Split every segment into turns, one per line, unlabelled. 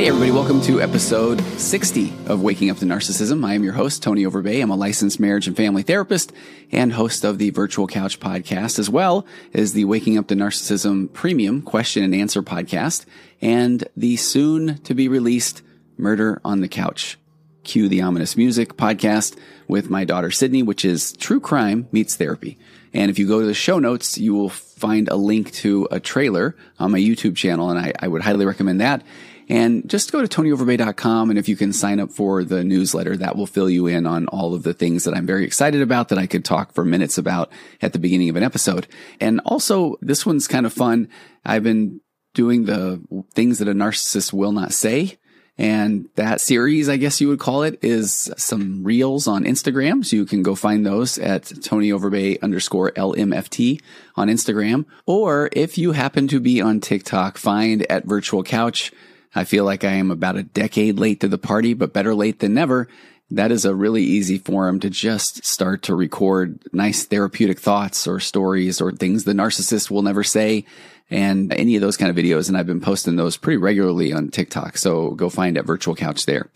Hey, everybody, welcome to episode 60 of Waking Up to Narcissism. I am your host, Tony Overbay. I'm a licensed marriage and family therapist and host of the Virtual Couch podcast, as well as the Waking Up to Narcissism premium question and answer podcast and the soon to be released Murder on the Couch. Cue the ominous music podcast with my daughter Sydney, which is true crime meets therapy. And if you go to the show notes, you will find a link to a trailer on my YouTube channel, and I, I would highly recommend that. And just go to tonyoverbay.com. And if you can sign up for the newsletter, that will fill you in on all of the things that I'm very excited about that I could talk for minutes about at the beginning of an episode. And also, this one's kind of fun. I've been doing the things that a narcissist will not say. And that series, I guess you would call it, is some reels on Instagram. So you can go find those at Tony Overbay underscore LMFT on Instagram. Or if you happen to be on TikTok, find at Virtual Couch I feel like I am about a decade late to the party, but better late than never. That is a really easy forum to just start to record nice therapeutic thoughts or stories or things the narcissist will never say and any of those kind of videos. And I've been posting those pretty regularly on TikTok. So go find at Virtual Couch there.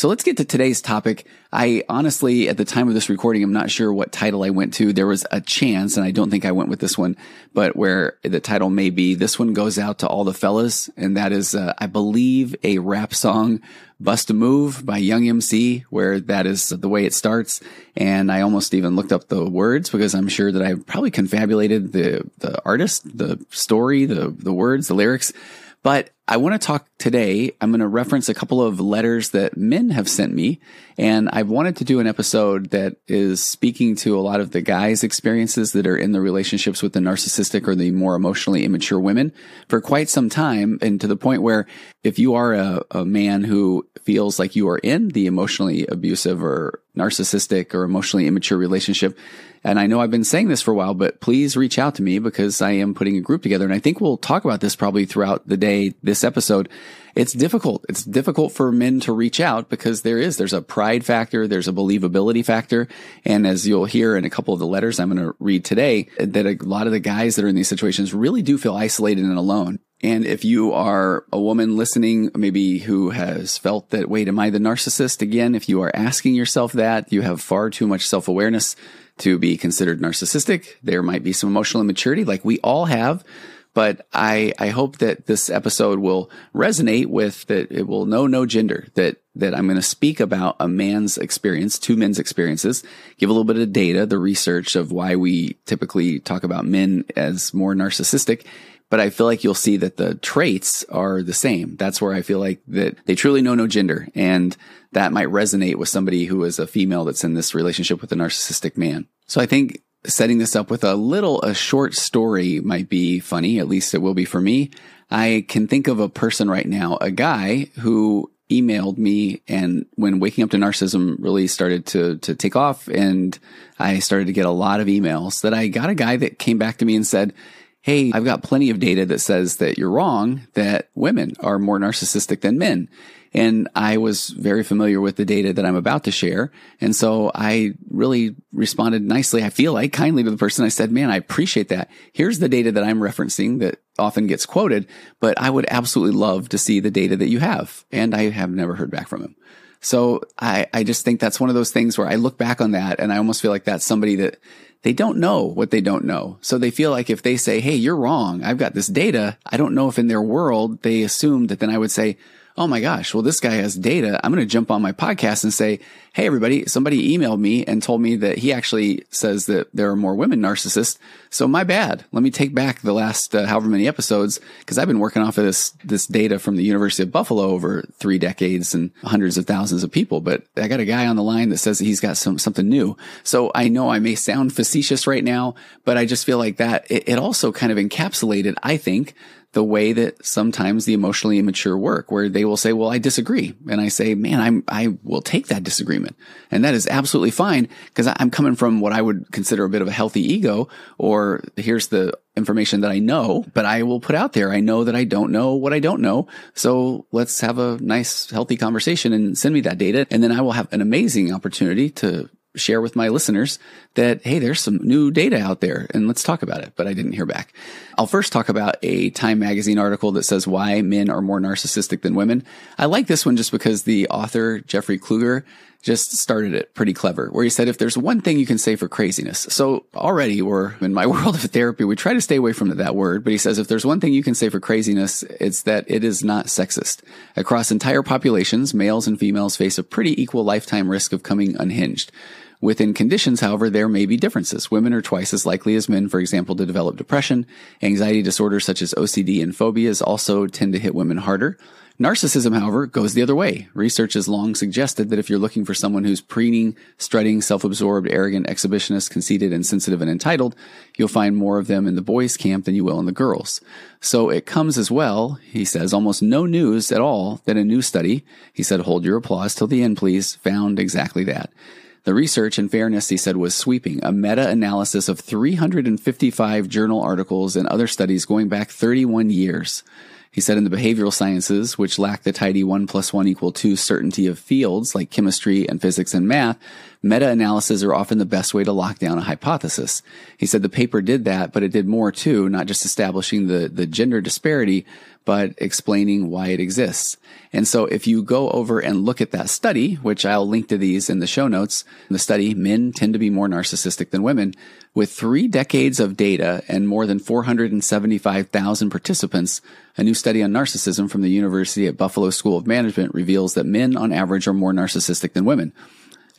So let's get to today's topic. I honestly, at the time of this recording, I'm not sure what title I went to. There was a chance, and I don't think I went with this one, but where the title may be, this one goes out to all the fellas. And that is, uh, I believe a rap song, Bust a Move by Young MC, where that is the way it starts. And I almost even looked up the words because I'm sure that I probably confabulated the, the artist, the story, the, the words, the lyrics. But I want to talk today. I'm going to reference a couple of letters that men have sent me. And I've wanted to do an episode that is speaking to a lot of the guys' experiences that are in the relationships with the narcissistic or the more emotionally immature women for quite some time. And to the point where if you are a, a man who feels like you are in the emotionally abusive or narcissistic or emotionally immature relationship, and I know I've been saying this for a while, but please reach out to me because I am putting a group together. And I think we'll talk about this probably throughout the day, this episode. It's difficult. It's difficult for men to reach out because there is, there's a pride factor. There's a believability factor. And as you'll hear in a couple of the letters I'm going to read today, that a lot of the guys that are in these situations really do feel isolated and alone. And if you are a woman listening, maybe who has felt that, wait, am I the narcissist? Again, if you are asking yourself that, you have far too much self awareness to be considered narcissistic. There might be some emotional immaturity like we all have. But I, I hope that this episode will resonate with that it will know no gender, that, that I'm going to speak about a man's experience, two men's experiences, give a little bit of data, the research of why we typically talk about men as more narcissistic but I feel like you'll see that the traits are the same. That's where I feel like that they truly know no gender. And that might resonate with somebody who is a female that's in this relationship with a narcissistic man. So I think setting this up with a little, a short story might be funny. At least it will be for me. I can think of a person right now, a guy who emailed me and when waking up to narcissism really started to to take off and I started to get a lot of emails that I got a guy that came back to me and said, Hey, I've got plenty of data that says that you're wrong, that women are more narcissistic than men. And I was very familiar with the data that I'm about to share. And so I really responded nicely. I feel like kindly to the person. I said, man, I appreciate that. Here's the data that I'm referencing that often gets quoted, but I would absolutely love to see the data that you have. And I have never heard back from him. So I, I just think that's one of those things where I look back on that and I almost feel like that's somebody that they don't know what they don't know. So they feel like if they say, Hey, you're wrong. I've got this data. I don't know if in their world they assume that then I would say, oh my gosh, well, this guy has data. I'm going to jump on my podcast and say, Hey, everybody, somebody emailed me and told me that he actually says that there are more women narcissists. So my bad. Let me take back the last uh, however many episodes because I've been working off of this, this data from the University of Buffalo over three decades and hundreds of thousands of people. But I got a guy on the line that says that he's got some, something new. So I know I may sound facetious right now, but I just feel like that it, it also kind of encapsulated, I think, the way that sometimes the emotionally immature work, where they will say, well, I disagree. And I say, man, I'm, I will take that disagreement. And that is absolutely fine because I'm coming from what I would consider a bit of a healthy ego or here's the information that I know, but I will put out there. I know that I don't know what I don't know. So let's have a nice, healthy conversation and send me that data. And then I will have an amazing opportunity to share with my listeners that, hey, there's some new data out there and let's talk about it. But I didn't hear back. I'll first talk about a Time magazine article that says why men are more narcissistic than women. I like this one just because the author, Jeffrey Kluger, just started it pretty clever, where he said, if there's one thing you can say for craziness. So already we're in my world of therapy, we try to stay away from that word, but he says, if there's one thing you can say for craziness, it's that it is not sexist. Across entire populations, males and females face a pretty equal lifetime risk of coming unhinged. Within conditions, however, there may be differences. Women are twice as likely as men, for example, to develop depression. Anxiety disorders such as OCD and phobias also tend to hit women harder. Narcissism, however, goes the other way. Research has long suggested that if you're looking for someone who's preening, strutting, self-absorbed, arrogant, exhibitionist, conceited, and sensitive and entitled, you'll find more of them in the boys' camp than you will in the girls. So it comes as well, he says, almost no news at all that a new study, he said, hold your applause till the end, please, found exactly that. The research, in fairness, he said, was sweeping, a meta-analysis of 355 journal articles and other studies going back 31 years. He said in the behavioral sciences, which lack the tidy one plus one equal two certainty of fields like chemistry and physics and math, meta-analyses are often the best way to lock down a hypothesis. He said the paper did that, but it did more too, not just establishing the, the gender disparity, but explaining why it exists. And so if you go over and look at that study, which I'll link to these in the show notes, the study, men tend to be more narcissistic than women. With three decades of data and more than 475,000 participants, a new study on narcissism from the University at Buffalo School of Management reveals that men on average are more narcissistic than women.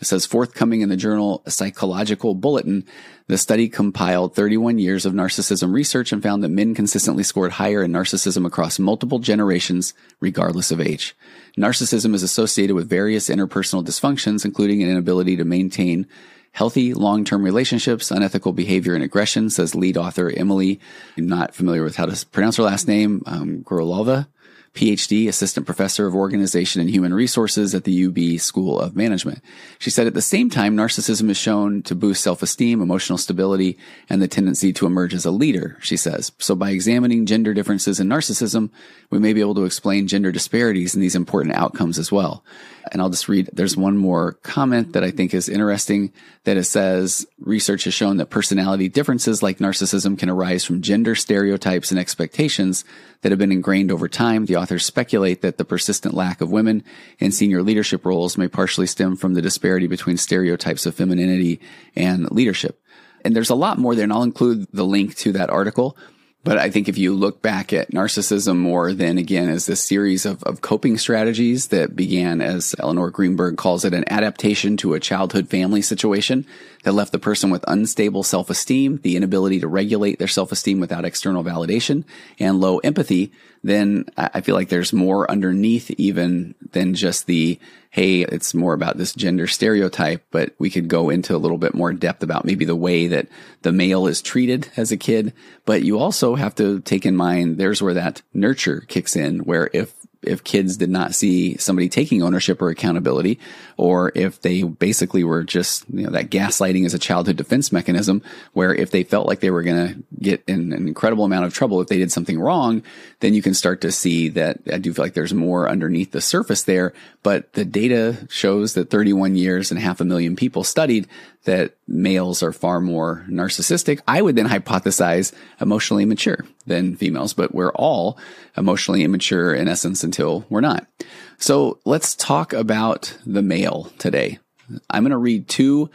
It says forthcoming in the journal Psychological Bulletin, the study compiled 31 years of narcissism research and found that men consistently scored higher in narcissism across multiple generations, regardless of age. Narcissism is associated with various interpersonal dysfunctions, including an inability to maintain healthy long-term relationships, unethical behavior and aggression, says lead author Emily. I'm not familiar with how to pronounce her last name, um, Gorolova. PhD, assistant professor of organization and human resources at the UB School of Management. She said at the same time, narcissism is shown to boost self-esteem, emotional stability, and the tendency to emerge as a leader, she says. So by examining gender differences in narcissism, we may be able to explain gender disparities in these important outcomes as well. And I'll just read, there's one more comment that I think is interesting that it says research has shown that personality differences like narcissism can arise from gender stereotypes and expectations that have been ingrained over time. The authors speculate that the persistent lack of women in senior leadership roles may partially stem from the disparity between stereotypes of femininity and leadership. And there's a lot more there, and I'll include the link to that article. But I think if you look back at narcissism more than again as this series of, of coping strategies that began as Elinor Greenberg calls it an adaptation to a childhood family situation that left the person with unstable self-esteem, the inability to regulate their self-esteem without external validation and low empathy, then I feel like there's more underneath even than just the hey, it's more about this gender stereotype, but we could go into a little bit more depth about maybe the way that the male is treated as a kid. But you also have to take in mind there's where that nurture kicks in, where if if kids did not see somebody taking ownership or accountability, or if they basically were just, you know, that gaslighting is a childhood defense mechanism where if they felt like they were going to get in an incredible amount of trouble if they did something wrong, then you can start to see that I do feel like there's more underneath the surface there. But the data shows that 31 years and half a million people studied that males are far more narcissistic. I would then hypothesize emotionally immature than females, but we're all emotionally immature in essence until we're not. So let's talk about the male today. I'm going to read two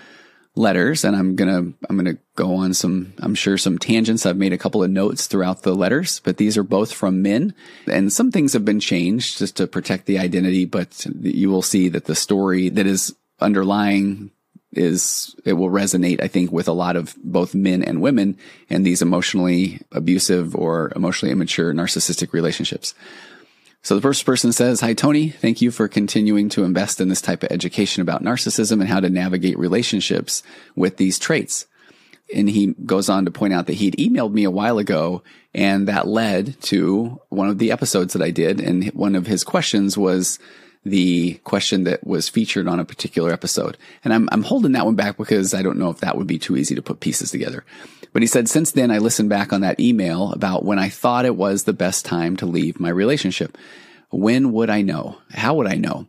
letters and I'm going to I'm going to go on some I'm sure some tangents. I've made a couple of notes throughout the letters, but these are both from men and some things have been changed just to protect the identity, but you will see that the story that is underlying is it will resonate I think with a lot of both men and women in these emotionally abusive or emotionally immature narcissistic relationships. So the first person says, Hi, Tony. Thank you for continuing to invest in this type of education about narcissism and how to navigate relationships with these traits. And he goes on to point out that he'd emailed me a while ago and that led to one of the episodes that I did. And one of his questions was, the question that was featured on a particular episode. And I'm, I'm holding that one back because I don't know if that would be too easy to put pieces together. But he said, since then, I listened back on that email about when I thought it was the best time to leave my relationship. When would I know? How would I know?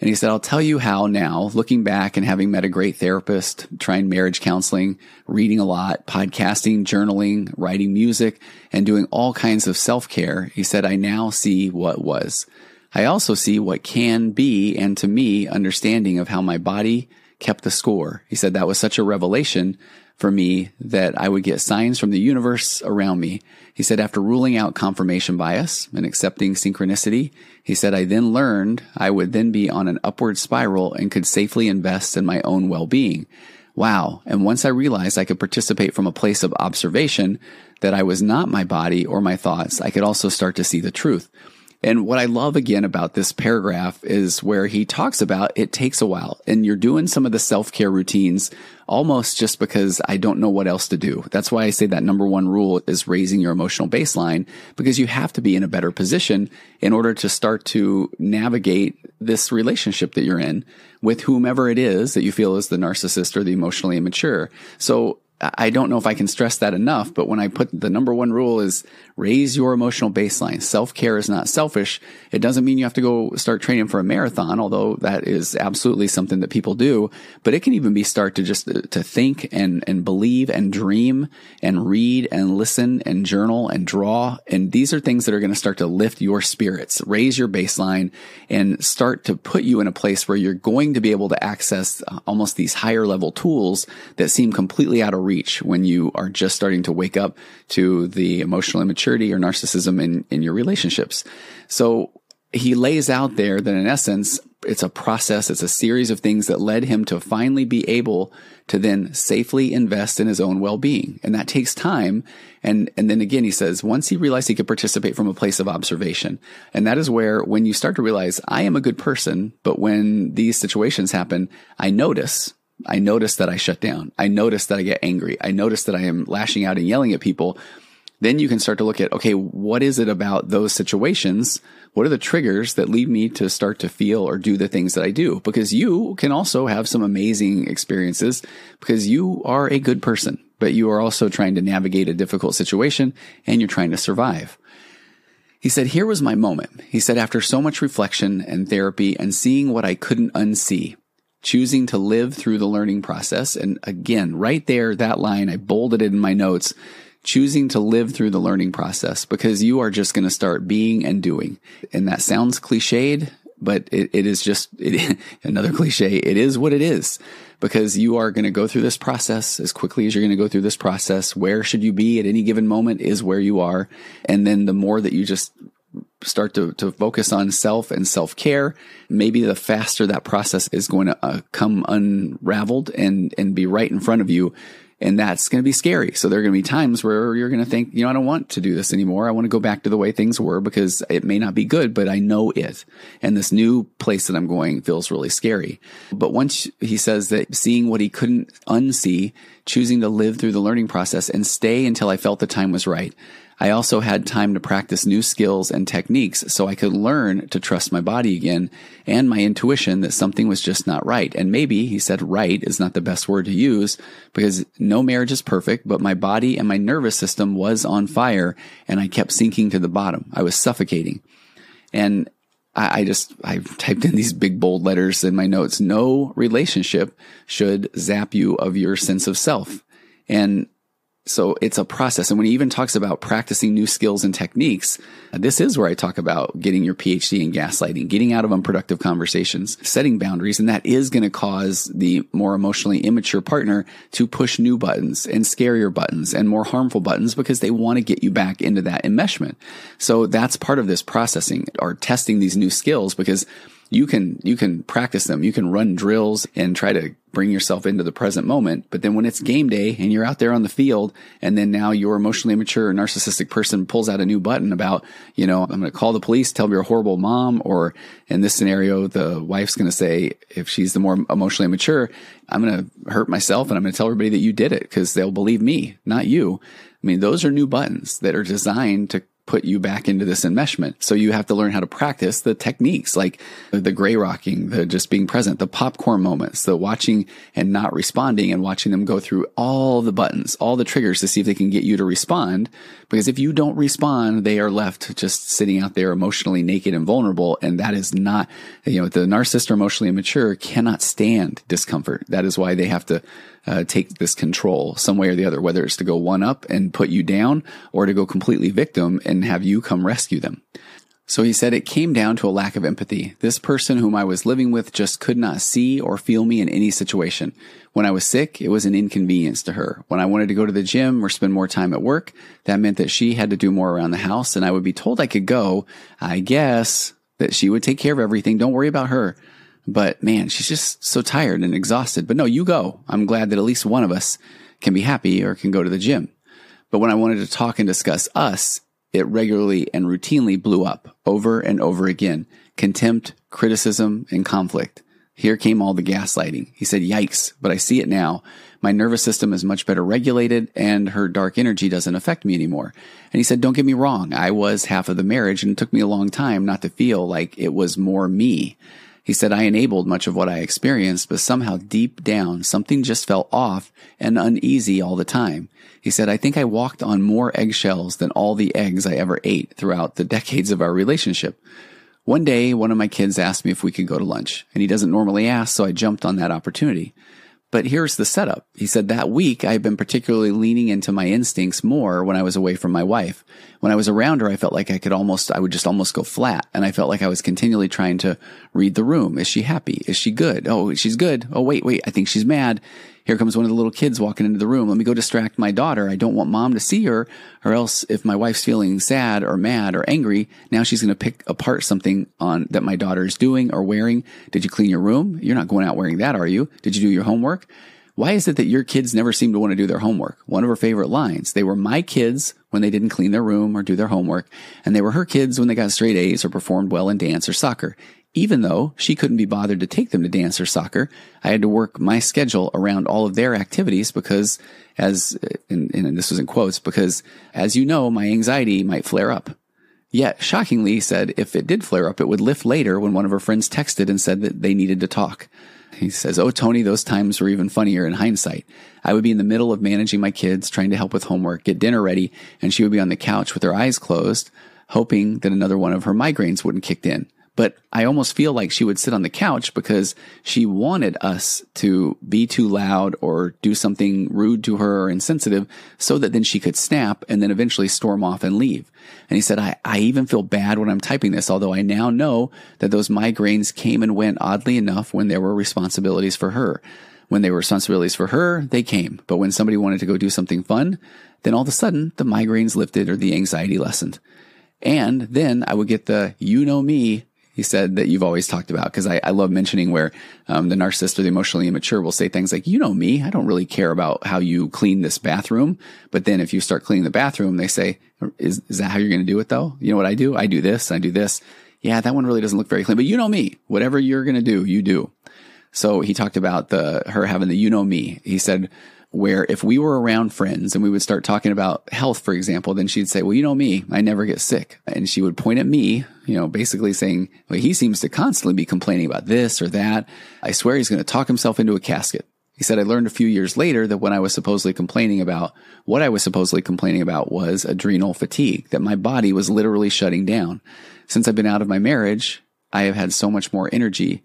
And he said, I'll tell you how now, looking back and having met a great therapist, trying marriage counseling, reading a lot, podcasting, journaling, writing music, and doing all kinds of self care. He said, I now see what was. I also see what can be, and to me, understanding of how my body kept the score. He said that was such a revelation for me that I would get signs from the universe around me. He said, after ruling out confirmation bias and accepting synchronicity, he said, I then learned I would then be on an upward spiral and could safely invest in my own well-being. Wow. And once I realized I could participate from a place of observation that I was not my body or my thoughts, I could also start to see the truth. And what I love again about this paragraph is where he talks about it takes a while and you're doing some of the self care routines almost just because I don't know what else to do. That's why I say that number one rule is raising your emotional baseline because you have to be in a better position in order to start to navigate this relationship that you're in with whomever it is that you feel is the narcissist or the emotionally immature. So I don't know if I can stress that enough, but when I put the number one rule is raise your emotional baseline. Self care is not selfish. It doesn't mean you have to go start training for a marathon, although that is absolutely something that people do. But it can even be start to just to think and, and believe and dream and read and listen and journal and draw. And these are things that are going to start to lift your spirits, raise your baseline and start to put you in a place where you're going to be able to access uh, almost these higher level tools that seem completely out of reach when you are just starting to wake up to the emotional immaturity or narcissism in, in your relationships. So he lays out there that in essence, it's a process. It's a series of things that led him to finally be able to then safely invest in his own well-being. And that takes time. And, and then again, he says, once he realized he could participate from a place of observation. And that is where when you start to realize I am a good person, but when these situations happen, I notice I notice that I shut down. I notice that I get angry. I notice that I am lashing out and yelling at people. Then you can start to look at, okay, what is it about those situations? What are the triggers that lead me to start to feel or do the things that I do? Because you can also have some amazing experiences because you are a good person, but you are also trying to navigate a difficult situation and you're trying to survive. He said, here was my moment. He said, after so much reflection and therapy and seeing what I couldn't unsee, choosing to live through the learning process. And again, right there, that line, I bolded it in my notes, choosing to live through the learning process because you are just going to start being and doing. And that sounds cliched, but it, it is just it, another cliche. It is what it is because you are going to go through this process as quickly as you're going to go through this process. Where should you be at any given moment is where you are. And then the more that you just start to, to focus on self and self care, maybe the faster that process is going to uh, come unraveled and, and be right in front of you. And that's going to be scary. So there are going to be times where you're going to think, you know, I don't want to do this anymore. I want to go back to the way things were because it may not be good, but I know it. And this new place that I'm going feels really scary. But once he says that seeing what he couldn't unsee, choosing to live through the learning process and stay until I felt the time was right. I also had time to practice new skills and techniques so I could learn to trust my body again and my intuition that something was just not right. And maybe he said right is not the best word to use because no marriage is perfect, but my body and my nervous system was on fire and I kept sinking to the bottom. I was suffocating. And I, just, I typed in these big bold letters in my notes. No relationship should zap you of your sense of self. And So it's a process. And when he even talks about practicing new skills and techniques, this is where I talk about getting your PhD in gaslighting, getting out of unproductive conversations, setting boundaries. And that is going to cause the more emotionally immature partner to push new buttons and scarier buttons and more harmful buttons because they want to get you back into that enmeshment. So that's part of this processing or testing these new skills because you can you can practice them. You can run drills and try to bring yourself into the present moment. But then when it's game day and you're out there on the field, and then now your emotionally immature narcissistic person pulls out a new button about, you know, I'm going to call the police, tell them you're a horrible mom, or in this scenario, the wife's going to say, if she's the more emotionally immature, I'm going to hurt myself and I'm going to tell everybody that you did it because they'll believe me, not you. I mean, those are new buttons that are designed to put you back into this enmeshment. So you have to learn how to practice the techniques like the gray rocking, the just being present, the popcorn moments, the watching and not responding and watching them go through all the buttons, all the triggers to see if they can get you to respond. Because if you don't respond, they are left just sitting out there emotionally naked and vulnerable. And that is not, you know, the narcissist or emotionally immature cannot stand discomfort. That is why they have to uh, take this control some way or the other, whether it's to go one up and put you down or to go completely victim and have you come rescue them. So he said it came down to a lack of empathy. This person whom I was living with just could not see or feel me in any situation. When I was sick, it was an inconvenience to her. When I wanted to go to the gym or spend more time at work, that meant that she had to do more around the house and I would be told I could go. I guess that she would take care of everything. Don't worry about her. But man, she's just so tired and exhausted. But no, you go. I'm glad that at least one of us can be happy or can go to the gym. But when I wanted to talk and discuss us, it regularly and routinely blew up over and over again. Contempt, criticism, and conflict. Here came all the gaslighting. He said, yikes, but I see it now. My nervous system is much better regulated and her dark energy doesn't affect me anymore. And he said, don't get me wrong. I was half of the marriage and it took me a long time not to feel like it was more me. He said, I enabled much of what I experienced, but somehow deep down, something just felt off and uneasy all the time. He said, I think I walked on more eggshells than all the eggs I ever ate throughout the decades of our relationship. One day, one of my kids asked me if we could go to lunch, and he doesn't normally ask, so I jumped on that opportunity. But here's the setup. He said that week I had been particularly leaning into my instincts more when I was away from my wife. When I was around her, I felt like I could almost, I would just almost go flat. And I felt like I was continually trying to read the room. Is she happy? Is she good? Oh, she's good. Oh, wait, wait. I think she's mad. Here comes one of the little kids walking into the room. Let me go distract my daughter. I don't want mom to see her, or else if my wife's feeling sad or mad or angry, now she's going to pick apart something on that my daughter is doing or wearing. Did you clean your room? You're not going out wearing that, are you? Did you do your homework? Why is it that your kids never seem to want to do their homework? One of her favorite lines. They were my kids when they didn't clean their room or do their homework, and they were her kids when they got straight A's or performed well in dance or soccer. Even though she couldn't be bothered to take them to dance or soccer, I had to work my schedule around all of their activities because as, and, and this was in quotes, because as you know, my anxiety might flare up. Yet, shockingly, said if it did flare up, it would lift later when one of her friends texted and said that they needed to talk. He says, Oh, Tony, those times were even funnier in hindsight. I would be in the middle of managing my kids, trying to help with homework, get dinner ready, and she would be on the couch with her eyes closed, hoping that another one of her migraines wouldn't kick in. But I almost feel like she would sit on the couch because she wanted us to be too loud or do something rude to her or insensitive so that then she could snap and then eventually storm off and leave. And he said, I, I even feel bad when I'm typing this, although I now know that those migraines came and went oddly enough when there were responsibilities for her. When there were responsibilities for her, they came. But when somebody wanted to go do something fun, then all of a sudden the migraines lifted or the anxiety lessened. And then I would get the, you know me, he said that you've always talked about because I, I, love mentioning where um, the narcissist or the emotionally immature will say things like, you know me, I don't really care about how you clean this bathroom. But then if you start cleaning the bathroom, they say, is, is that how you're going to do it though? You know what I do? I do this, I do this. Yeah, that one really doesn't look very clean, but you know me, whatever you're going to do, you do. So he talked about the, her having the, you know me. He said, where if we were around friends and we would start talking about health, for example, then she'd say, well, you know me, I never get sick. And she would point at me, you know, basically saying, well, he seems to constantly be complaining about this or that. I swear he's going to talk himself into a casket. He said, I learned a few years later that when I was supposedly complaining about what I was supposedly complaining about was adrenal fatigue, that my body was literally shutting down. Since I've been out of my marriage, I have had so much more energy.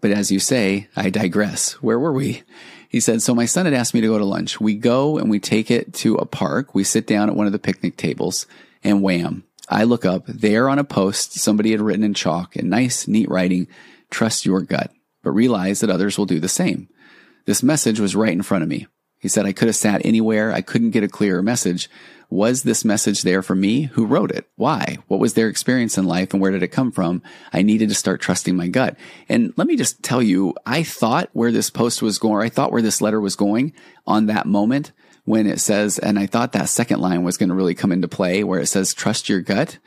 But as you say, I digress. Where were we? He said, So my son had asked me to go to lunch. We go and we take it to a park. We sit down at one of the picnic tables and wham. I look up there on a post somebody had written in chalk in nice, neat writing, trust your gut, but realize that others will do the same. This message was right in front of me. He said I could have sat anywhere. I couldn't get a clearer message. Was this message there for me? Who wrote it? Why? What was their experience in life and where did it come from? I needed to start trusting my gut. And let me just tell you, I thought where this post was going, I thought where this letter was going on that moment when it says, and I thought that second line was going to really come into play where it says, trust your gut,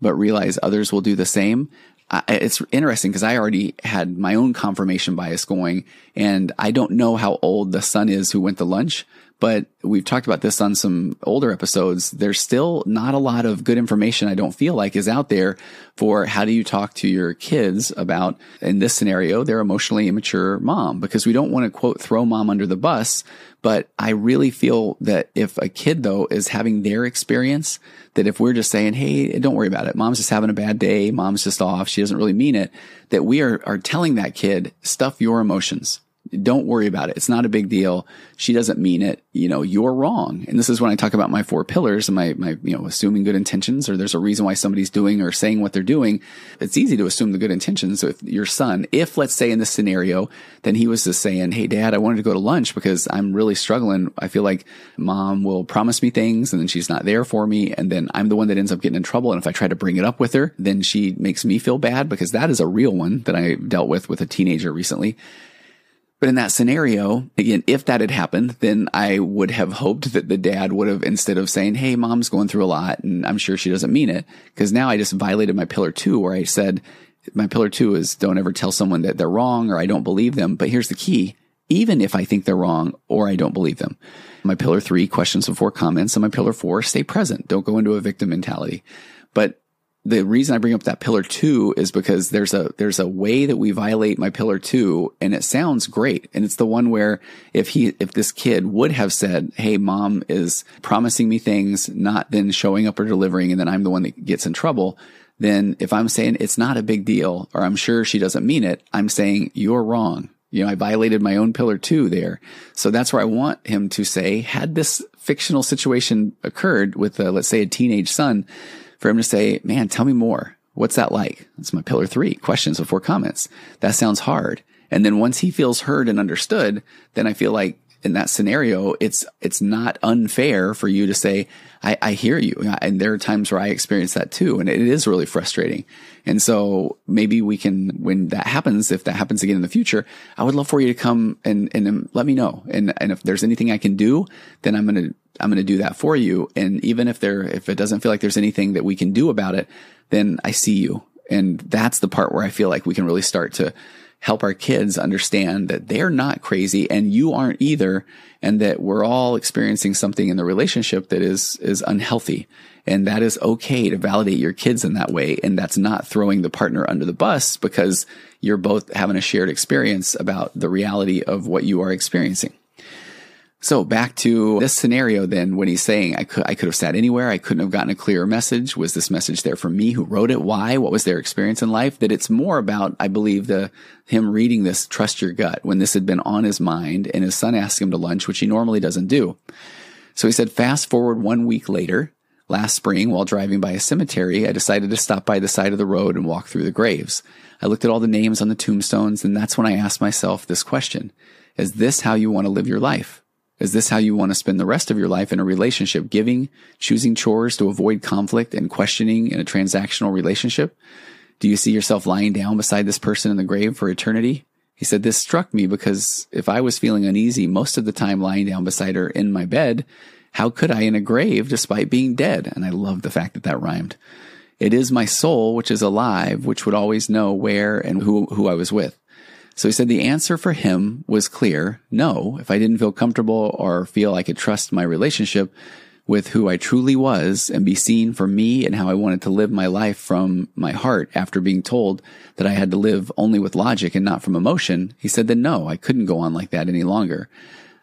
but realize others will do the same. It's interesting because I already had my own confirmation bias going and I don't know how old the son is who went to lunch, but we've talked about this on some older episodes. There's still not a lot of good information I don't feel like is out there for how do you talk to your kids about, in this scenario, their emotionally immature mom, because we don't want to quote, throw mom under the bus. But I really feel that if a kid though is having their experience, that if we're just saying, Hey, don't worry about it. Mom's just having a bad day. Mom's just off. She doesn't really mean it. That we are, are telling that kid, stuff your emotions don't worry about it. It's not a big deal. She doesn't mean it. You know, you're wrong. And this is when I talk about my four pillars and my, my, you know, assuming good intentions or there's a reason why somebody's doing or saying what they're doing. It's easy to assume the good intentions with your son. If let's say in this scenario, then he was just saying, Hey, dad, I wanted to go to lunch because I'm really struggling. I feel like mom will promise me things and then she's not there for me. And then I'm the one that ends up getting in trouble. And if I try to bring it up with her, then she makes me feel bad because that is a real one that I dealt with with a teenager recently but in that scenario, again, if that had happened, then I would have hoped that the dad would have, instead of saying, Hey, mom's going through a lot and I'm sure she doesn't mean it. Cause now I just violated my pillar two where I said, my pillar two is don't ever tell someone that they're wrong or I don't believe them. But here's the key. Even if I think they're wrong or I don't believe them. My pillar three, questions before comments. And my pillar four, stay present. Don't go into a victim mentality. But the reason I bring up that pillar two is because there's a there's a way that we violate my pillar two, and it sounds great. And it's the one where if he if this kid would have said, "Hey, mom is promising me things, not then showing up or delivering, and then I'm the one that gets in trouble." Then if I'm saying it's not a big deal, or I'm sure she doesn't mean it, I'm saying you're wrong. You know, I violated my own pillar two there. So that's where I want him to say, had this fictional situation occurred with, a, let's say, a teenage son, for him to say, man, tell me more. What's that like? That's my pillar three questions before comments. That sounds hard. And then once he feels heard and understood, then I feel like in that scenario, it's, it's not unfair for you to say, I, I hear you. And there are times where I experience that too. And it is really frustrating. And so maybe we can, when that happens, if that happens again in the future, I would love for you to come and, and um, let me know. And, and if there's anything I can do, then I'm going to, I'm to do that for you. And even if there, if it doesn't feel like there's anything that we can do about it, then I see you. And that's the part where I feel like we can really start to help our kids understand that they're not crazy and you aren't either. And that we're all experiencing something in the relationship that is, is unhealthy. And that is okay to validate your kids in that way. And that's not throwing the partner under the bus because you're both having a shared experience about the reality of what you are experiencing. So back to this scenario then when he's saying I could I could have sat anywhere, I couldn't have gotten a clearer message. Was this message there for me who wrote it? Why? What was their experience in life? That it's more about, I believe, the him reading this trust your gut when this had been on his mind and his son asked him to lunch, which he normally doesn't do. So he said, fast forward one week later, last spring while driving by a cemetery, I decided to stop by the side of the road and walk through the graves. I looked at all the names on the tombstones and that's when I asked myself this question. Is this how you want to live your life? Is this how you want to spend the rest of your life in a relationship, giving, choosing chores to avoid conflict and questioning in a transactional relationship? Do you see yourself lying down beside this person in the grave for eternity? He said, this struck me because if I was feeling uneasy most of the time lying down beside her in my bed, how could I in a grave despite being dead? And I love the fact that that rhymed. It is my soul, which is alive, which would always know where and who, who I was with. So he said the answer for him was clear. No, if I didn't feel comfortable or feel I could trust my relationship with who I truly was and be seen for me and how I wanted to live my life from my heart after being told that I had to live only with logic and not from emotion, he said that no, I couldn't go on like that any longer.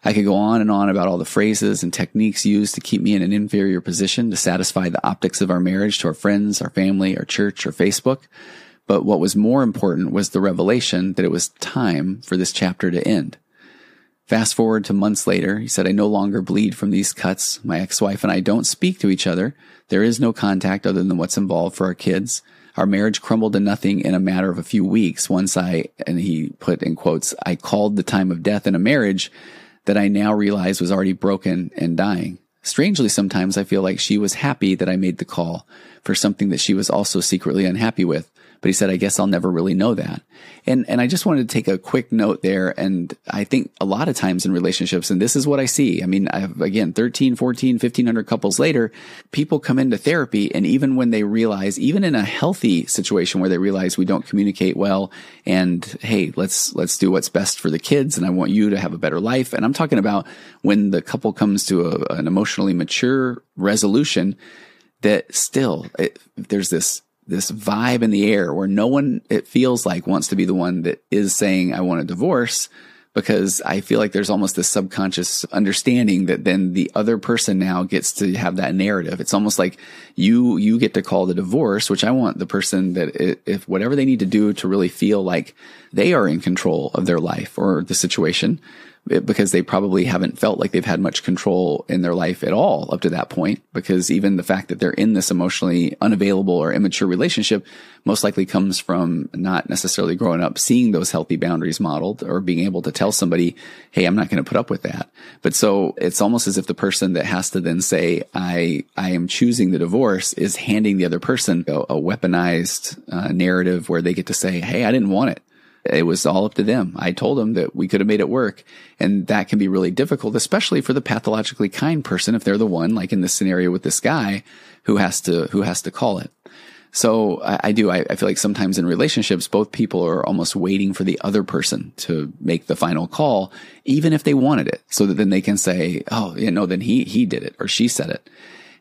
I could go on and on about all the phrases and techniques used to keep me in an inferior position to satisfy the optics of our marriage to our friends, our family, our church, or Facebook. But what was more important was the revelation that it was time for this chapter to end. Fast forward to months later, he said, I no longer bleed from these cuts. My ex-wife and I don't speak to each other. There is no contact other than what's involved for our kids. Our marriage crumbled to nothing in a matter of a few weeks once I, and he put in quotes, I called the time of death in a marriage that I now realize was already broken and dying. Strangely, sometimes I feel like she was happy that I made the call for something that she was also secretly unhappy with. But he said, I guess I'll never really know that. And, and I just wanted to take a quick note there. And I think a lot of times in relationships, and this is what I see. I mean, I have, again, 13, 14, 1500 couples later, people come into therapy. And even when they realize, even in a healthy situation where they realize we don't communicate well and hey, let's, let's do what's best for the kids. And I want you to have a better life. And I'm talking about when the couple comes to a, an emotionally mature resolution that still it, there's this this vibe in the air where no one, it feels like, wants to be the one that is saying, I want a divorce because I feel like there's almost this subconscious understanding that then the other person now gets to have that narrative. It's almost like you, you get to call the divorce, which I want the person that if whatever they need to do to really feel like they are in control of their life or the situation, because they probably haven't felt like they've had much control in their life at all up to that point. Because even the fact that they're in this emotionally unavailable or immature relationship most likely comes from not necessarily growing up seeing those healthy boundaries modeled or being able to tell somebody, Hey, I'm not going to put up with that. But so it's almost as if the person that has to then say, I, I am choosing the divorce is handing the other person a, a weaponized uh, narrative where they get to say, Hey, I didn't want it it was all up to them. I told them that we could have made it work. And that can be really difficult, especially for the pathologically kind person if they're the one, like in this scenario with this guy, who has to, who has to call it. So I, I do. I, I, feel like sometimes in relationships, both people are almost waiting for the other person to make the final call, even if they wanted it, so that then they can say, "Oh, you know, then he he did it or she said it."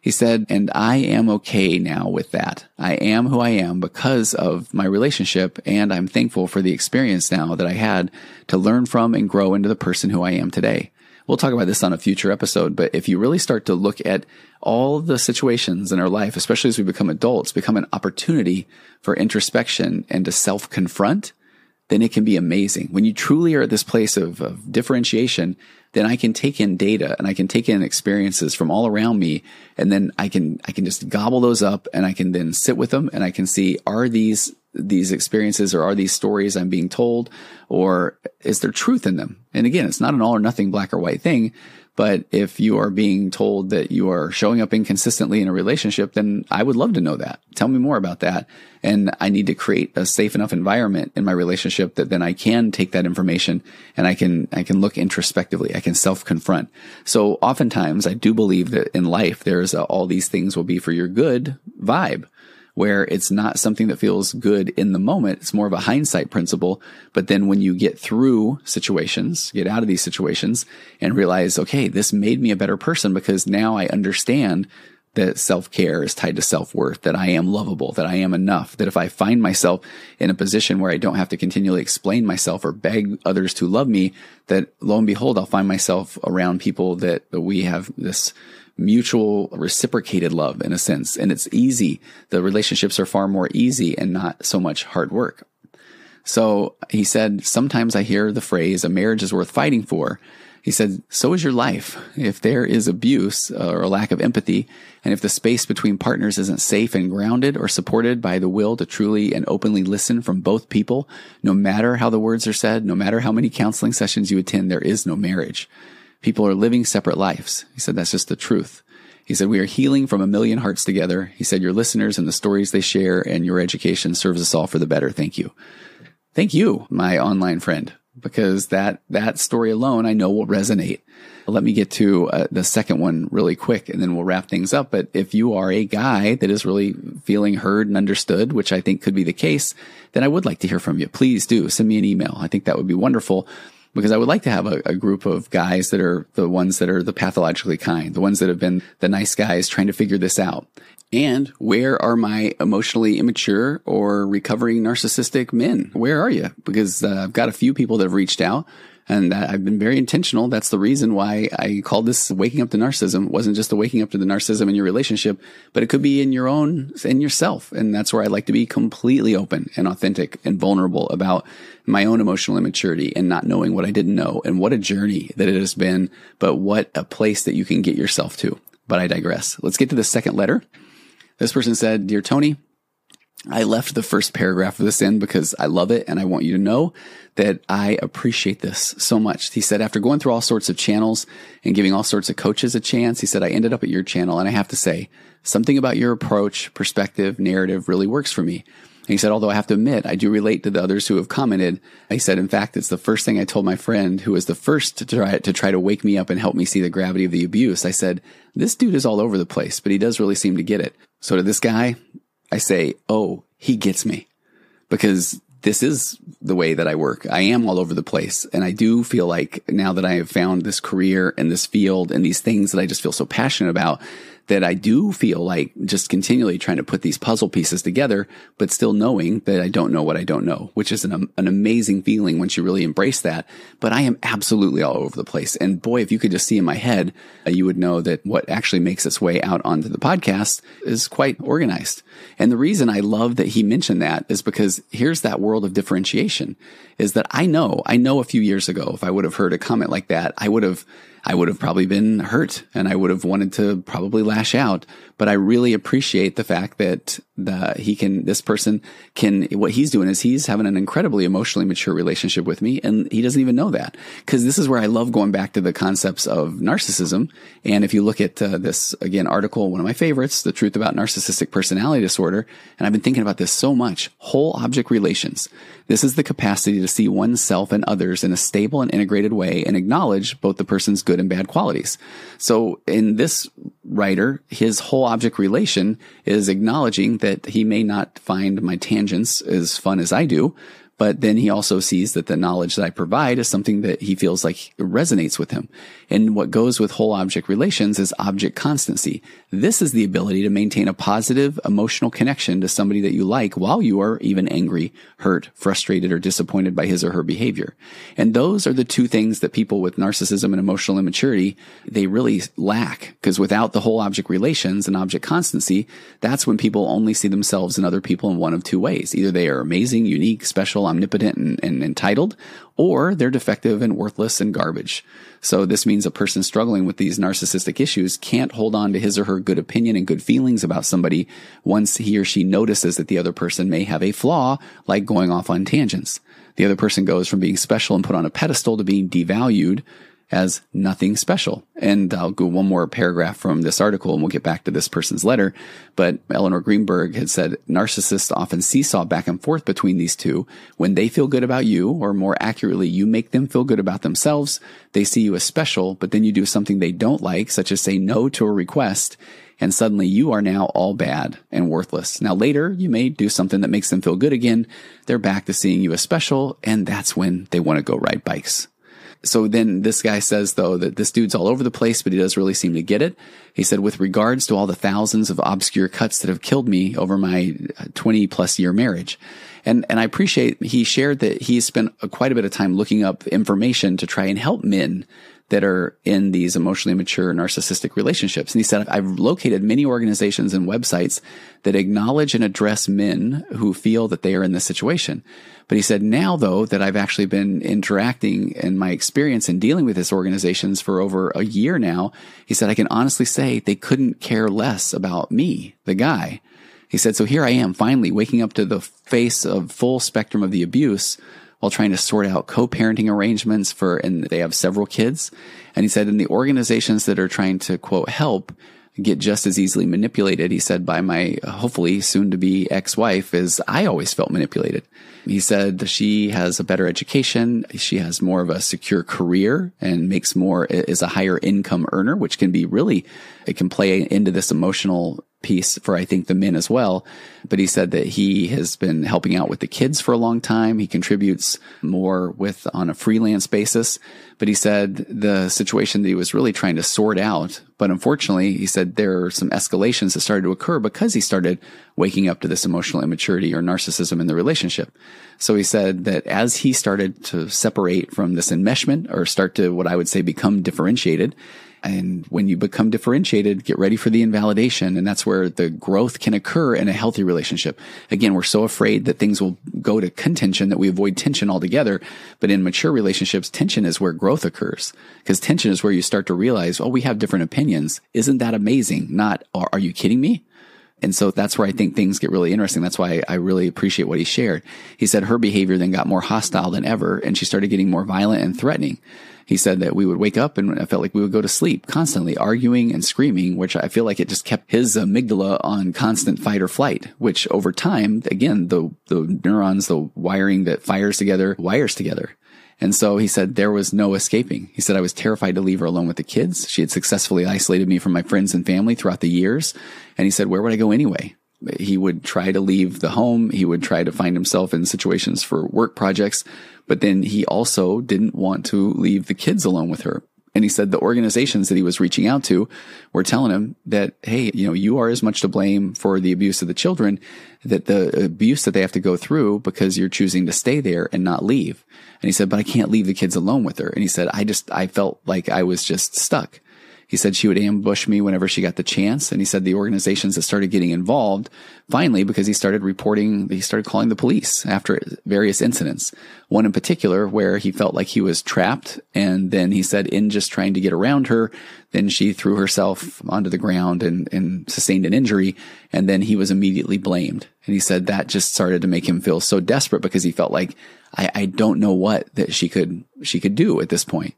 He said, and I am okay now with that. I am who I am because of my relationship. And I'm thankful for the experience now that I had to learn from and grow into the person who I am today. We'll talk about this on a future episode, but if you really start to look at all the situations in our life, especially as we become adults, become an opportunity for introspection and to self confront, then it can be amazing. When you truly are at this place of, of differentiation, then I can take in data and I can take in experiences from all around me. And then I can, I can just gobble those up and I can then sit with them and I can see, are these, these experiences or are these stories I'm being told or is there truth in them? And again, it's not an all or nothing black or white thing, but if you are being told that you are showing up inconsistently in a relationship, then I would love to know that. Tell me more about that. And I need to create a safe enough environment in my relationship that then I can take that information and I can, I can look introspectively. I can self confront. So oftentimes I do believe that in life, there's a, all these things will be for your good vibe where it's not something that feels good in the moment. It's more of a hindsight principle. But then when you get through situations, get out of these situations and realize, okay, this made me a better person because now I understand that self care is tied to self worth, that I am lovable, that I am enough, that if I find myself in a position where I don't have to continually explain myself or beg others to love me, that lo and behold, I'll find myself around people that we have this mutual reciprocated love in a sense. And it's easy. The relationships are far more easy and not so much hard work. So he said, sometimes I hear the phrase, a marriage is worth fighting for. He said, so is your life. If there is abuse uh, or a lack of empathy, and if the space between partners isn't safe and grounded or supported by the will to truly and openly listen from both people, no matter how the words are said, no matter how many counseling sessions you attend, there is no marriage. People are living separate lives. He said, that's just the truth. He said, we are healing from a million hearts together. He said, your listeners and the stories they share and your education serves us all for the better. Thank you. Thank you, my online friend, because that, that story alone I know will resonate. Let me get to uh, the second one really quick and then we'll wrap things up. But if you are a guy that is really feeling heard and understood, which I think could be the case, then I would like to hear from you. Please do send me an email. I think that would be wonderful because I would like to have a, a, group of guys that are the ones that are the pathologically kind, the ones that have been the nice guys trying to figure this out. And where are my emotionally immature or recovering narcissistic men? Where are you? Because uh, I've got a few people that have reached out. And I've been very intentional. That's the reason why I called this waking up to narcissism. It wasn't just the waking up to the narcissism in your relationship, but it could be in your own, in yourself. And that's where I like to be completely open and authentic and vulnerable about my own emotional immaturity and not knowing what I didn't know and what a journey that it has been, but what a place that you can get yourself to. But I digress. Let's get to the second letter. This person said, Dear Tony, I left the first paragraph of this in because I love it and I want you to know that I appreciate this so much. He said, after going through all sorts of channels and giving all sorts of coaches a chance, he said, I ended up at your channel and I have to say something about your approach, perspective, narrative really works for me. And he said, although I have to admit, I do relate to the others who have commented. He said, in fact, it's the first thing I told my friend who was the first to try, to try to wake me up and help me see the gravity of the abuse. I said, this dude is all over the place, but he does really seem to get it. So to this guy, I say, oh, he gets me because this is the way that I work. I am all over the place. And I do feel like now that I have found this career and this field and these things that I just feel so passionate about, that I do feel like just continually trying to put these puzzle pieces together, but still knowing that I don't know what I don't know, which is an, an amazing feeling once you really embrace that. But I am absolutely all over the place. And boy, if you could just see in my head, uh, you would know that what actually makes its way out onto the podcast is quite organized. And the reason I love that he mentioned that is because here's that world of differentiation is that I know, I know a few years ago, if I would have heard a comment like that, I would have I would have probably been hurt and I would have wanted to probably lash out. But I really appreciate the fact that the, he can, this person can, what he's doing is he's having an incredibly emotionally mature relationship with me. And he doesn't even know that. Cause this is where I love going back to the concepts of narcissism. And if you look at uh, this again article, one of my favorites, the truth about narcissistic personality disorder. And I've been thinking about this so much whole object relations. This is the capacity to see oneself and others in a stable and integrated way and acknowledge both the person's good and bad qualities. So in this writer, his whole object relation is acknowledging that he may not find my tangents as fun as I do, but then he also sees that the knowledge that I provide is something that he feels like resonates with him. And what goes with whole object relations is object constancy. This is the ability to maintain a positive emotional connection to somebody that you like while you are even angry, hurt, frustrated, or disappointed by his or her behavior. And those are the two things that people with narcissism and emotional immaturity, they really lack. Because without the whole object relations and object constancy, that's when people only see themselves and other people in one of two ways. Either they are amazing, unique, special, omnipotent, and, and entitled, or they're defective and worthless and garbage. So this means a person struggling with these narcissistic issues can't hold on to his or her good opinion and good feelings about somebody once he or she notices that the other person may have a flaw, like going off on tangents. The other person goes from being special and put on a pedestal to being devalued as nothing special. And I'll go one more paragraph from this article and we'll get back to this person's letter. But Elinor Greenberg had said narcissists often seesaw back and forth between these two. When they feel good about you, or more accurately, you make them feel good about themselves, they see you as special, but then you do something they don't like, such as say no to a request. And suddenly you are now all bad and worthless. Now later, you may do something that makes them feel good again. They're back to seeing you as special. And that's when they want to go ride bikes. So then this guy says though that this dude's all over the place, but he does really seem to get it. He said, with regards to all the thousands of obscure cuts that have killed me over my uh, 20 plus year marriage. And, and I appreciate he shared that he spent quite a bit of time looking up information to try and help men that are in these emotionally mature narcissistic relationships. And he said, I've located many organizations and websites that acknowledge and address men who feel that they are in this situation. But he said, now though, that I've actually been interacting in my experience in dealing with these organizations for over a year now, he said, I can honestly say they couldn't care less about me, the guy. He said, so here I am finally waking up to the face of full spectrum of the abuse while trying to sort out co-parenting arrangements for, and they have several kids. And he said, in the organizations that are trying to quote help get just as easily manipulated, he said, by my hopefully soon to be ex-wife as I always felt manipulated. He said she has a better education. She has more of a secure career and makes more, is a higher income earner, which can be really, it can play into this emotional piece for I think the men as well. But he said that he has been helping out with the kids for a long time. He contributes more with on a freelance basis. But he said the situation that he was really trying to sort out. But unfortunately, he said there are some escalations that started to occur because he started waking up to this emotional immaturity or narcissism in the relationship. So he said that as he started to separate from this enmeshment or start to what I would say become differentiated, and when you become differentiated, get ready for the invalidation. And that's where the growth can occur in a healthy relationship. Again, we're so afraid that things will go to contention that we avoid tension altogether. But in mature relationships, tension is where growth occurs because tension is where you start to realize, oh, we have different opinions. Isn't that amazing? Not, are you kidding me? And so that's where I think things get really interesting. That's why I really appreciate what he shared. He said her behavior then got more hostile than ever and she started getting more violent and threatening. He said that we would wake up and I felt like we would go to sleep constantly arguing and screaming, which I feel like it just kept his amygdala on constant fight or flight, which over time, again, the, the neurons, the wiring that fires together, wires together. And so he said there was no escaping. He said I was terrified to leave her alone with the kids. She had successfully isolated me from my friends and family throughout the years. And he said, where would I go anyway? He would try to leave the home. He would try to find himself in situations for work projects but then he also didn't want to leave the kids alone with her. And he said the organizations that he was reaching out to were telling him that, hey, you know, you are as much to blame for the abuse of the children that the abuse that they have to go through because you're choosing to stay there and not leave. And he said, but I can't leave the kids alone with her. And he said, I just, I felt like I was just stuck. He said she would ambush me whenever she got the chance. And he said the organizations that started getting involved finally, because he started reporting, he started calling the police after various incidents. One in particular where he felt like he was trapped. And then he said in just trying to get around her, then she threw herself onto the ground and, and sustained an injury. And then he was immediately blamed. And he said that just started to make him feel so desperate because he felt like I, I don't know what that she could, she could do at this point.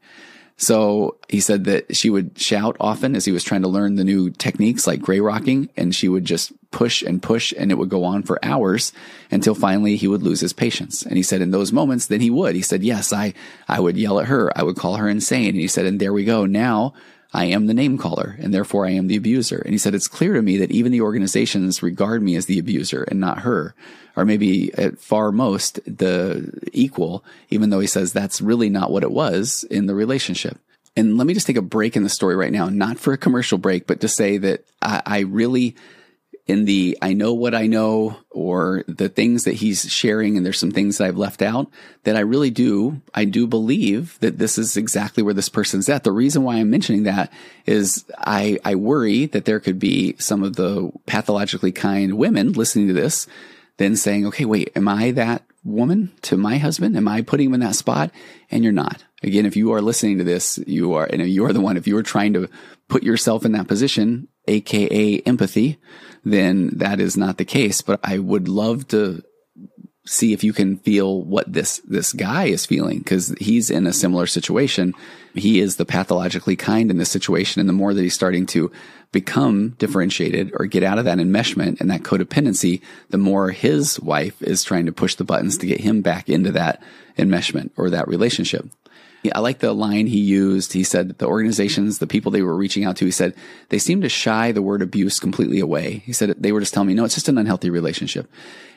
So he said that she would shout often as he was trying to learn the new techniques like gray rocking and she would just push and push and it would go on for hours until finally he would lose his patience. And he said in those moments, then he would. He said, yes, I, I would yell at her. I would call her insane. And he said, and there we go. Now I am the name caller and therefore I am the abuser. And he said, it's clear to me that even the organizations regard me as the abuser and not her, or maybe at far most the equal, even though he says that's really not what it was in the relationship. And let me just take a break in the story right now, not for a commercial break, but to say that I, I really in the I know what I know or the things that he's sharing and there's some things that I've left out that I really do I do believe that this is exactly where this person's at. The reason why I'm mentioning that is I I worry that there could be some of the pathologically kind women listening to this then saying, "Okay, wait, am I that woman to my husband? Am I putting him in that spot?" And you're not. Again, if you are listening to this, you are and you are the one if you are trying to put yourself in that position, aka empathy, then that is not the case. But I would love to see if you can feel what this this guy is feeling because he's in a similar situation. He is the pathologically kind in this situation, and the more that he's starting to become differentiated or get out of that enmeshment and that codependency, the more his wife is trying to push the buttons to get him back into that enmeshment or that relationship. I like the line he used. He said the organizations, the people they were reaching out to, he said they seemed to shy the word abuse completely away. He said they were just telling me, no, it's just an unhealthy relationship.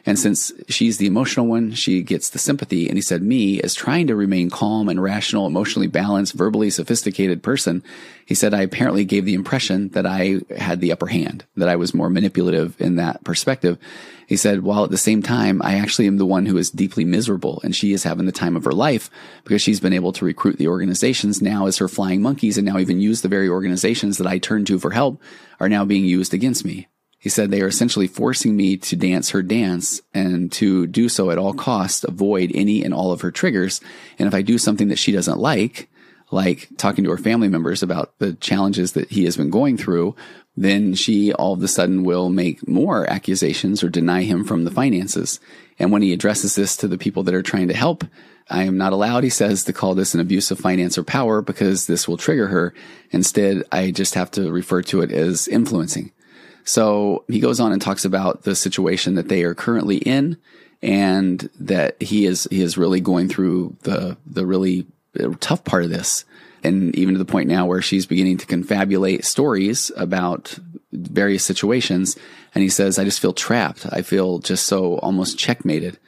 And since she's the emotional one, she gets the sympathy. And he said, me as trying to remain calm and rational, emotionally balanced, verbally sophisticated person, he said, I apparently gave the impression that I had the upper hand, that I was more manipulative in that perspective. He said, while at the same time, I actually am the one who is deeply miserable and she is having the time of her life because she's been able to recruit the organizations now as her flying monkeys and now even use the very organizations that I turn to for help are now being used against me. He said they are essentially forcing me to dance her dance and to do so at all costs, avoid any and all of her triggers. And if I do something that she doesn't like, like talking to her family members about the challenges that he has been going through, then she all of a sudden will make more accusations or deny him from the finances. And when he addresses this to the people that are trying to help, I am not allowed, he says, to call this an abuse of finance or power because this will trigger her. Instead, I just have to refer to it as influencing. So he goes on and talks about the situation that they are currently in and that he is, he is really going through the, the really tough part of this. And even to the point now where she's beginning to confabulate stories about various situations. And he says, I just feel trapped. I feel just so almost checkmated.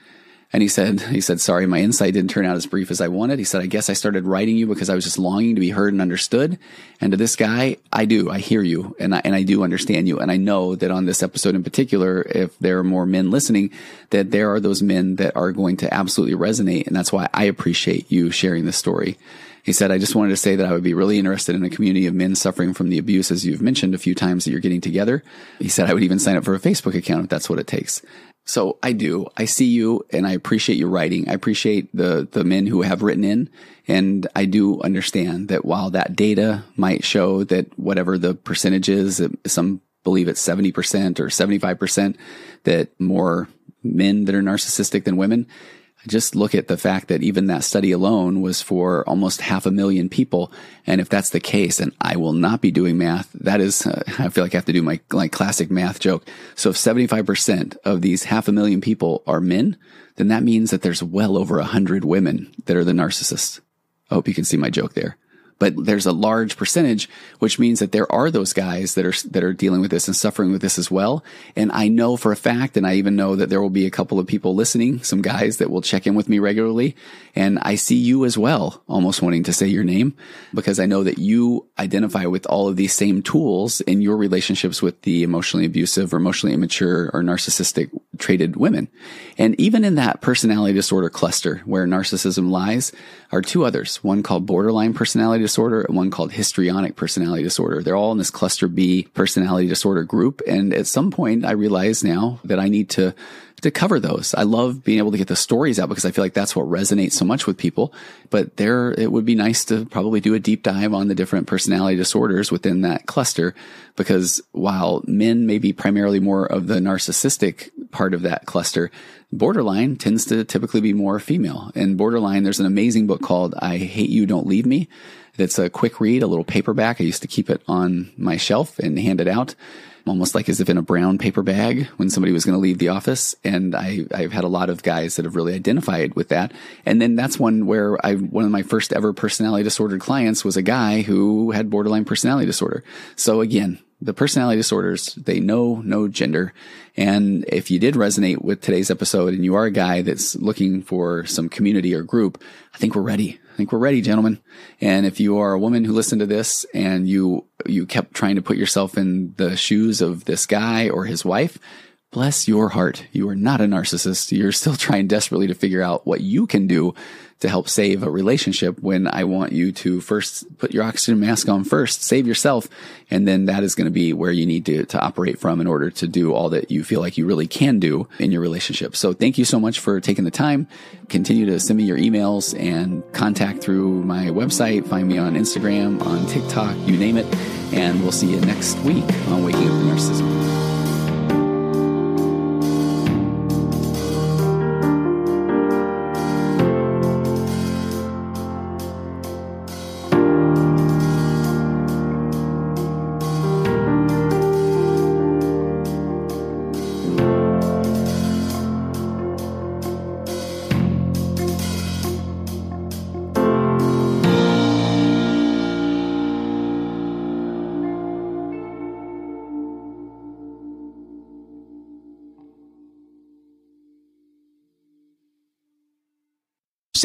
And he said, he said, sorry, my insight didn't turn out as brief as I wanted. He said, I guess I started writing you because I was just longing to be heard and understood. And to this guy, I do, I hear you and I, and I do understand you. And I know that on this episode in particular, if there are more men listening, that there are those men that are going to absolutely resonate. And that's why I appreciate you sharing this story. He said, I just wanted to say that I would be really interested in a community of men suffering from the abuse, as you've mentioned a few times that you're getting together. He said, I would even sign up for a Facebook account if that's what it takes. So I do. I see you and I appreciate your writing. I appreciate the, the men who have written in. And I do understand that while that data might show that whatever the percentage is, some believe it's 70% or 75%, that more men that are narcissistic than women, just look at the fact that even that study alone was for almost half a million people. And if that's the case, and I will not be doing math, that is, uh, I feel like I have to do my like classic math joke. So if 75% of these half a million people are men, then that means that there's well over a hundred women that are the narcissists. I hope you can see my joke there but there's a large percentage, which means that there are those guys that are, that are dealing with this and suffering with this as well. And I know for a fact, and I even know that there will be a couple of people listening, some guys that will check in with me regularly. And I see you as well, almost wanting to say your name because I know that you identify with all of these same tools in your relationships with the emotionally abusive or emotionally immature or narcissistic traded women. And even in that personality disorder cluster where narcissism lies are two others, one called borderline personality disorder and one called histrionic personality disorder. They're all in this cluster B personality disorder group. And at some point I realize now that I need to to cover those. I love being able to get the stories out because I feel like that's what resonates so much with people. But there, it would be nice to probably do a deep dive on the different personality disorders within that cluster. Because while men may be primarily more of the narcissistic part of that cluster, borderline tends to typically be more female. And borderline, there's an amazing book called I Hate You, Don't Leave Me. It's a quick read, a little paperback. I used to keep it on my shelf and hand it out almost like as if in a brown paper bag when somebody was going to leave the office. And I, I've had a lot of guys that have really identified with that. And then that's one where I, one of my first ever personality disordered clients was a guy who had borderline personality disorder. So again, the personality disorders, they know no gender. And if you did resonate with today's episode and you are a guy that's looking for some community or group, I think we're ready. I think we're ready, gentlemen. And if you are a woman who listened to this and you, you kept trying to put yourself in the shoes of this guy or his wife, bless your heart. You are not a narcissist. You're still trying desperately to figure out what you can do to help save a relationship when I want you to first put your oxygen mask on first, save yourself. And then that is going to be where you need to, to operate from in order to do all that you feel like you really can do in your relationship. So thank you so much for taking the time. Continue to send me your emails and contact through my website. Find me on Instagram, on TikTok, you name it. And we'll see you next week on Waking Up Narcissism.